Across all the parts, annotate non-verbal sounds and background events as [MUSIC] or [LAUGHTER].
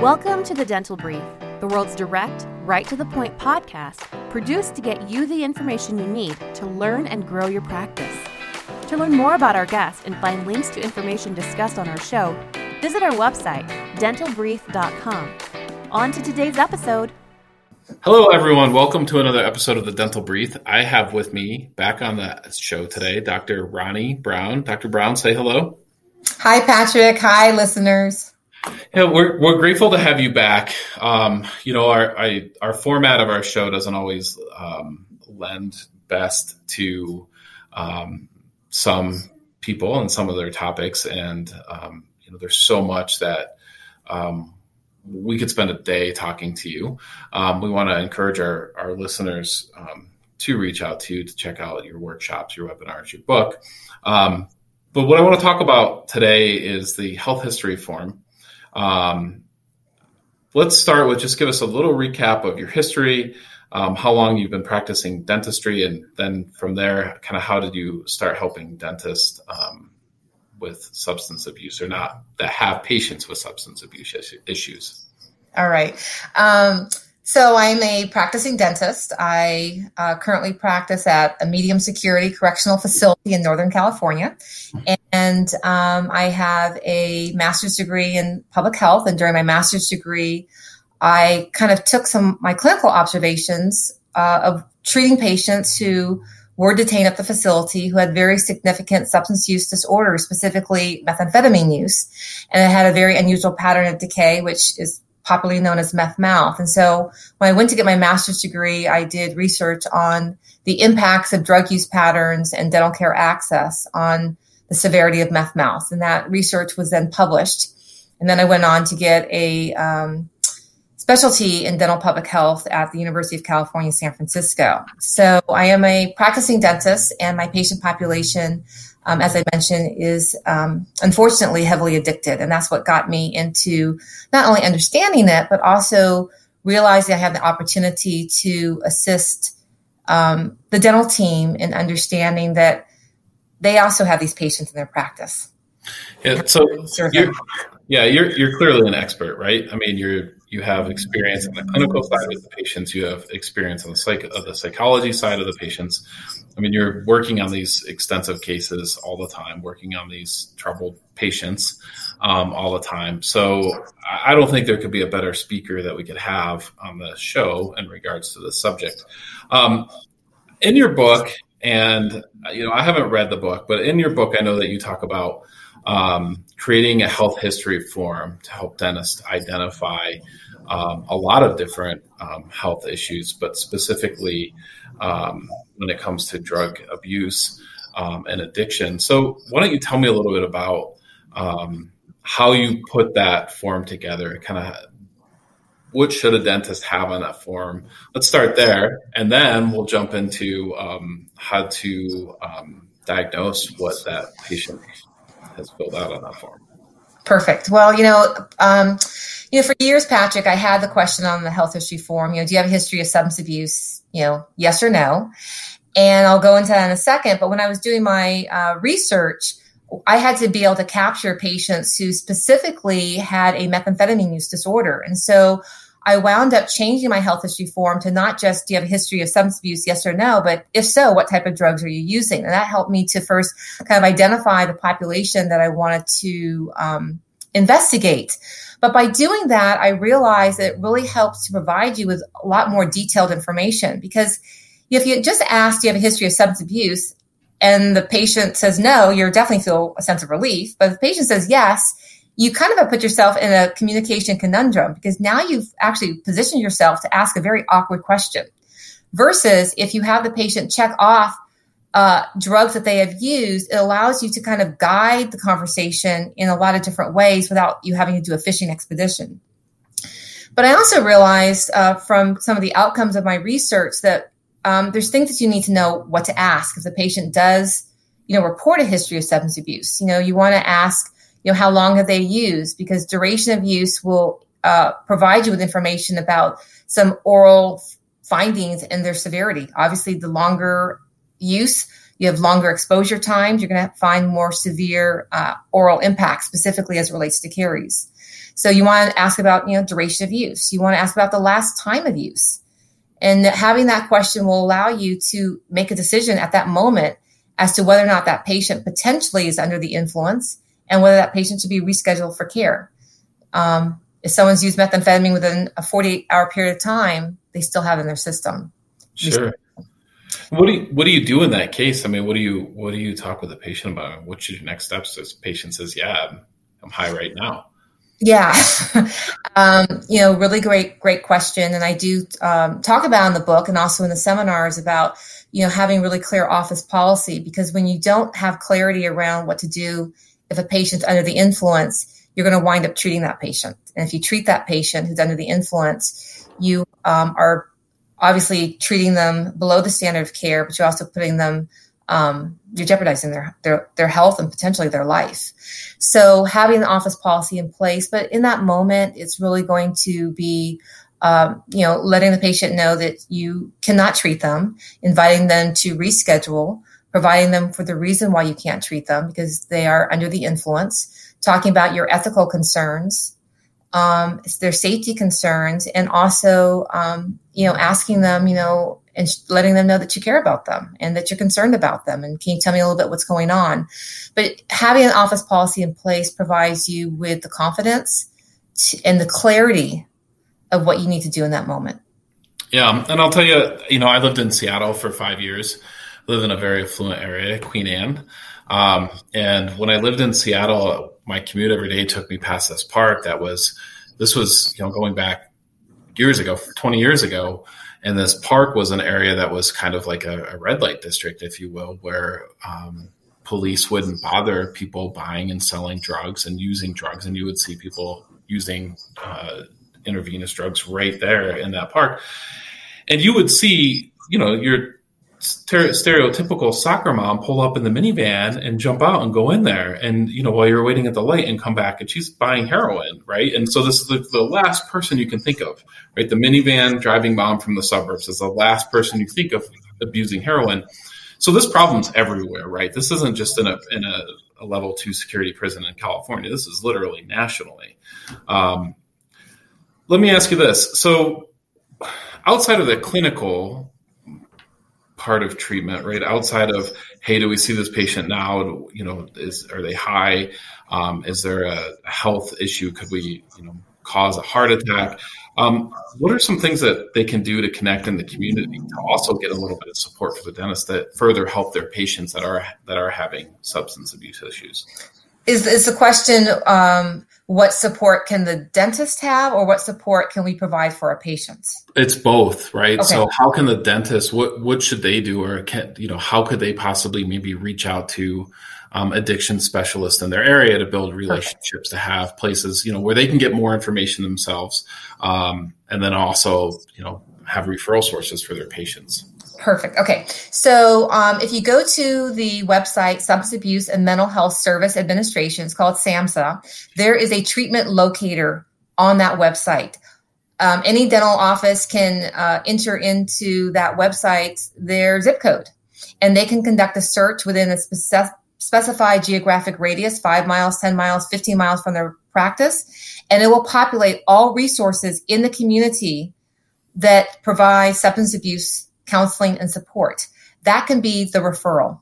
Welcome to the Dental Brief, the world's direct, right to the point podcast produced to get you the information you need to learn and grow your practice. To learn more about our guests and find links to information discussed on our show, visit our website, dentalbrief.com. On to today's episode. Hello, everyone. Welcome to another episode of the Dental Brief. I have with me back on the show today Dr. Ronni Brown. Dr. Brown, say hello. Hi, Patrick. Hi, listeners. Yeah, we're we're grateful to have you back. Um, you know, our I, our format of our show doesn't always um, lend best to um, some people and some of their topics, and um, you know, there's so much that um, we could spend a day talking to you. Um, we want to encourage our our listeners to reach out to you to check out your workshops, your webinars, your book. but what I want to talk about today is the health history form. Um, let's start with just give us a little recap of your history, um, how long you've been practicing dentistry, and then from there, kind of how did you start helping dentists um, with substance abuse or not that have patients with substance abuse issues? All right. Um, so I'm a practicing dentist. I uh, currently practice at a medium security correctional facility in Northern California. And um, I have a master's degree in public health. And during my master's degree, I kind of took some my clinical observations uh, of treating patients who were detained at the facility who had very significant substance use disorders, specifically methamphetamine use. And it had a very unusual pattern of decay, which is popularly known as meth mouth. And so when I went to get my master's degree, I did research on the impacts of drug use patterns and dental care access on the severity of meth mouth. And that research was then published. And then I went on to get a um, specialty in dental public health at the University of California, San Francisco. So I am a practicing dentist, and my patient population um, as I mentioned, is um, unfortunately heavily addicted. And that's what got me into not only understanding it, but also realizing I have the opportunity to assist um, the dental team in understanding that they also have these patients in their practice. Yeah, so you're, yeah, you're you're clearly an expert, right? I mean, you're you have experience on the clinical side with the patients, you have experience on the psych of the psychology side of the patients. I mean, you're working on these extensive cases all the time, working on these troubled patients um, all the time. So I don't think there could be a better speaker that we could have on the show in regards to this subject. Um, in your book, and you know, I haven't read the book, but in your book, I know that you talk about um, creating a health history form to help dentists identify um, a lot of different um, health issues, but specifically um, when it comes to drug abuse um, and addiction. So, why don't you tell me a little bit about um, how you put that form together? Kind of what should a dentist have on that form? Let's start there, and then we'll jump into how to diagnose what that patient has filled out on that form. Perfect. Well, you know, um, you know, for years, Patrick, I had the question on the health history form. You know, do you have a history of substance abuse? You know, yes or no. And I'll go into that in a second. But when I was doing my uh, research, I had to be able to capture patients who specifically had a methamphetamine use disorder. And so I wound up changing my health history form to not just do you have a history of substance abuse, yes or no, but if so, what type of drugs are you using? And that helped me to first kind of identify the population that I wanted to um, investigate. But by doing that, I realized that it really helps to provide you with a lot more detailed information because if you just ask, do you have a history of substance abuse? And the patient says no, you're definitely feel a sense of relief. But if the patient says yes, you kind of have put yourself in a communication conundrum because now you've actually positioned yourself to ask a very awkward question. Versus if you have the patient check off uh, drugs that they have used, it allows you to kind of guide the conversation in a lot of different ways without you having to do a fishing expedition. But I also realized uh, from some of the outcomes of my research that um, there's things that you need to know what to ask if the patient does, you know, report a history of substance abuse. You know, you want to ask you know how long have they used because duration of use will uh, provide you with information about some oral findings and their severity obviously the longer use you have longer exposure times you're going to find more severe uh, oral impact specifically as it relates to caries So you want to ask about, you know, duration of use. You want to ask about the last time of use. And having that question will allow you to make a decision at that moment as to whether or not that patient potentially is under the influence and whether that patient should be rescheduled for care. Um, if someone's used methamphetamine within a 48 hour period of time, they still have in their system. Sure. What do you what do you do in that case? I mean, what do you what do you talk with the patient about? What should your next steps? This patient says, "Yeah, I'm, I'm high right now." Yeah, [LAUGHS] um, you know, really great great question, and I do um, talk about in the book and also in the seminars about you know having really clear office policy because when you don't have clarity around what to do if a patient's under the influence, you're going to wind up treating that patient, and if you treat that patient who's under the influence, you um, are obviously treating them below the standard of care, but you're also putting them, um, you're jeopardizing their, their, their health and potentially their life. So having the office policy in place, but in that moment, it's really going to be, um, you know, letting the patient know that you cannot treat them, inviting them to reschedule, providing them for the reason why you can't treat them because they are under the influence, talking about your ethical concerns, um, their safety concerns, and also, um, you know, asking them, you know, and letting them know that you care about them and that you're concerned about them. And can you tell me a little bit what's going on? But having an office policy in place provides you with the confidence and the clarity of what you need to do in that moment. Yeah, and I'll tell you, you know, I lived in Seattle for five years. Live in a very affluent area, Queen Anne. Um, and when I lived in Seattle, my commute every day took me past this park that was this was you know going back years ago 20 years ago and this park was an area that was kind of like a, a red light district if you will where um, police wouldn't bother people buying and selling drugs and using drugs. And you would see people using uh, intravenous drugs right there in that park. And you would see you know your stereotypical soccer mom pull up in the minivan and jump out and go in there and you know while you're waiting at the light and come back and she's buying heroin right? And so this is the, the last person you can think of right? The minivan driving mom from the suburbs is the last person you think of abusing heroin. So this problem's everywhere right? This isn't just in a in a, a level two security prison in california. This is literally nationally. Um, let me ask you this. So outside of the clinical part of treatment, right? Outside of, hey, do we see this patient now? You know, is are they high? Um, is there a health issue? Could we, you know, cause a heart attack? Um, what are some things that they can do to connect in the community to also get a little bit of support for the dentist that further help their patients that are that are having substance abuse issues? Is is the question um, what support can the dentist have or what support can we provide for our patients? It's both right? Okay. so how can the dentist what what should they do or can you know how could they possibly maybe reach out to um, addiction specialists in their area to build relationships to have places you know where they can get more information themselves um, and then also you know have referral sources for their patients Perfect. Okay. So um, if you go to the website Substance Abuse and Mental Health Service Administration, it's called SAMHSA, there is a treatment locator on that website. Um, any dental office can uh, enter into that website their zip code and they can conduct a search within a spec- specified geographic radius 5 miles, 10 miles, 15 miles from their practice. And it will populate all resources in the community that provide substance abuse counseling, and support. That can be the referral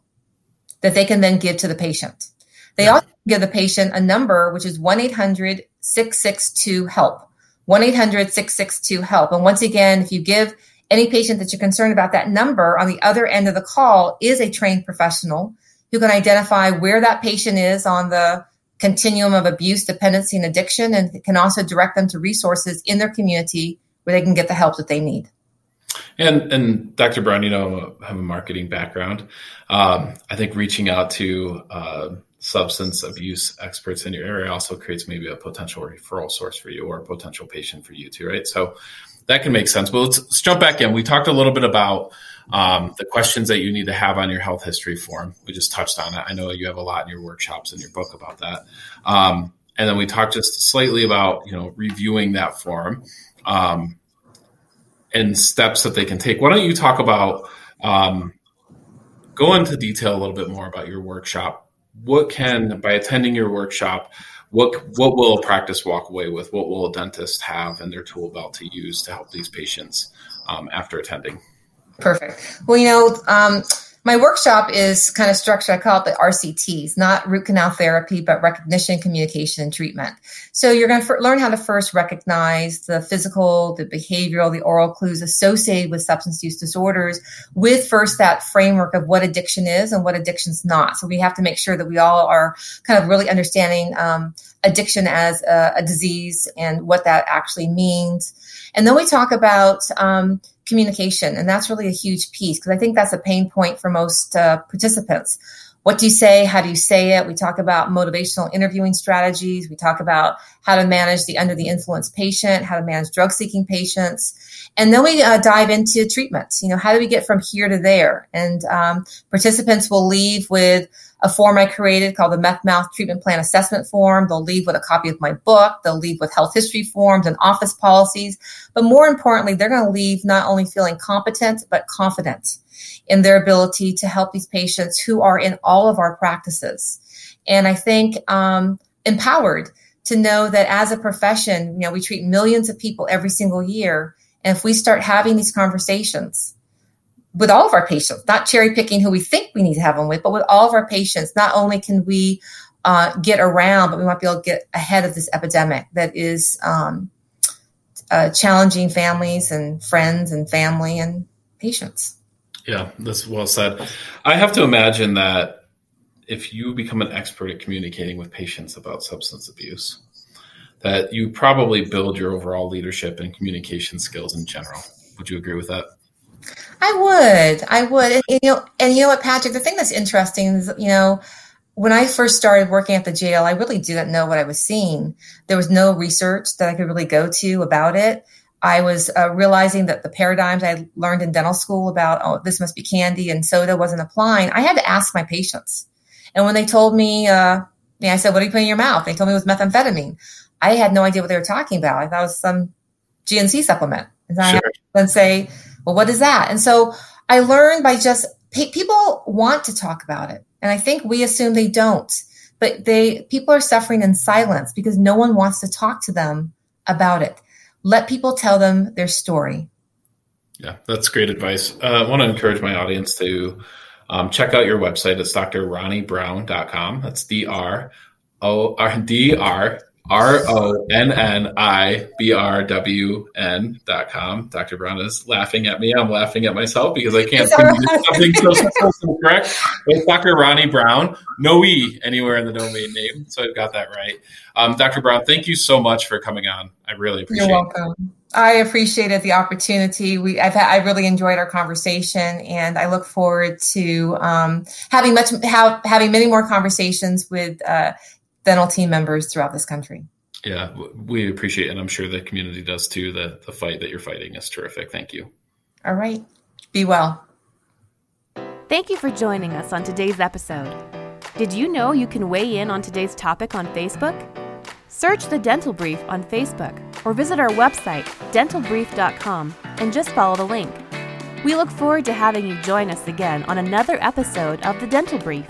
that they can then give to the patient. They yeah. also give the patient a number, which is 1 800 662 HELP. 1 800 662 HELP. And once again, if you give any patient that you're concerned about, that number on the other end of the call is a trained professional who can identify where that patient is on the continuum of abuse, dependency, and addiction, and can also direct them to resources in their community where they can get the help that they need. And and Dr. Brown, you know, have a marketing background. Um, I think reaching out to uh, substance abuse experts in your area also creates maybe a potential referral source for you or a potential patient for you too, right? So that can make sense. But let's, let's jump back in. We talked a little bit about um, the questions that you need to have on your health history form. We just touched on it. I know you have a lot in your workshops and your book about that. Um, and then we talked just slightly about you know reviewing that form. Um, and steps that they can take. Why don't you talk about um, go into detail a little bit more about your workshop? What can by attending your workshop, what what will a practice walk away with? What will a dentist have in their tool belt to use to help these patients um, after attending? Perfect. Well, you know, um, my workshop is kind of structured, I call it the RCTs, not root canal therapy, but recognition, communication, and treatment. So you're going to f- learn how to first recognize the physical, the behavioral, the oral clues associated with substance use disorders with first that framework of what addiction is and what addiction's not. So we have to make sure that we all are kind of really understanding um, addiction as a, a, disease and what that actually means. And then we talk about um, communication. And that's really a huge piece because I think that's a pain point for most uh, participants. What do you say? How do you say it? We talk about motivational interviewing strategies. We talk about how to manage the under the influence patient, how to manage drug seeking patients. And then we uh, dive into treatments. You know, how do we get from here to there? And um, participants will leave with a form I created called the Meth Mouth Treatment Plan Assessment Form. They'll leave with a copy of my book. They'll leave with health history forms and office policies. But more importantly, they're going to leave not only feeling competent, but confident in their ability to help these patients who are in all of our practices. And I think um, empowered to know that as a profession, you know, we treat millions of people every single year. And if we start having these conversations, with all of our patients, not cherry picking who we think we need to have them with, but with all of our patients, not only can we uh, get around, but we might be able to get ahead of this epidemic that is um, uh, challenging families and friends and family and patients. Yeah, that's well said. I have to imagine that if you become an expert at communicating with patients about substance abuse, that you probably build your overall leadership and communication skills in general. Would you agree with that? I would. I would. And, you know, and you know what, Patrick, the thing that's interesting is, you know, when I first started working at the jail, I really didn't know what I was seeing. There was no research that I could really go to about it. I was uh, realizing that the paradigms I learned in dental school about, oh, this must be candy and soda wasn't applying. I had to ask my patients. And when they told me, uh, I said, what are you putting in your mouth? They told me it was methamphetamine. I had no idea what they were talking about. I thought it was some GNC supplement. And sure. I had then say, well, what is that? And so I learned by just people want to talk about it. And I think we assume they don't, but they, people are suffering in silence because no one wants to talk to them about it. Let people tell them their story. Yeah, that's great advice. Uh, I want to encourage my audience to um, check out your website. It's drronnibrown.com. That's D R O R D R R O N N I B R W N dot com. Dr. Brown is laughing at me. I'm laughing at myself because I can't something so, so, so correct. It's Dr. Ronni Brown. No E anywhere in the domain name. So I've got that right. Um, Dr. Brown, thank you so much for coming on. I really appreciate You're welcome. It. I appreciated the opportunity. We, I've had, I really enjoyed our conversation, and I look forward to um, having much, have, having many more conversations with uh, dental team members throughout this country. Yeah, we appreciate it. And I'm sure the community does too. The, the fight that you're fighting is terrific. Thank you. All right. Be well. Thank you for joining us on today's episode. Did you know you can weigh in on today's topic on Facebook? Search the Dental Brief on Facebook or visit our website, dentalbrief.com, and just follow the link. We look forward to having you join us again on another episode of the Dental Brief.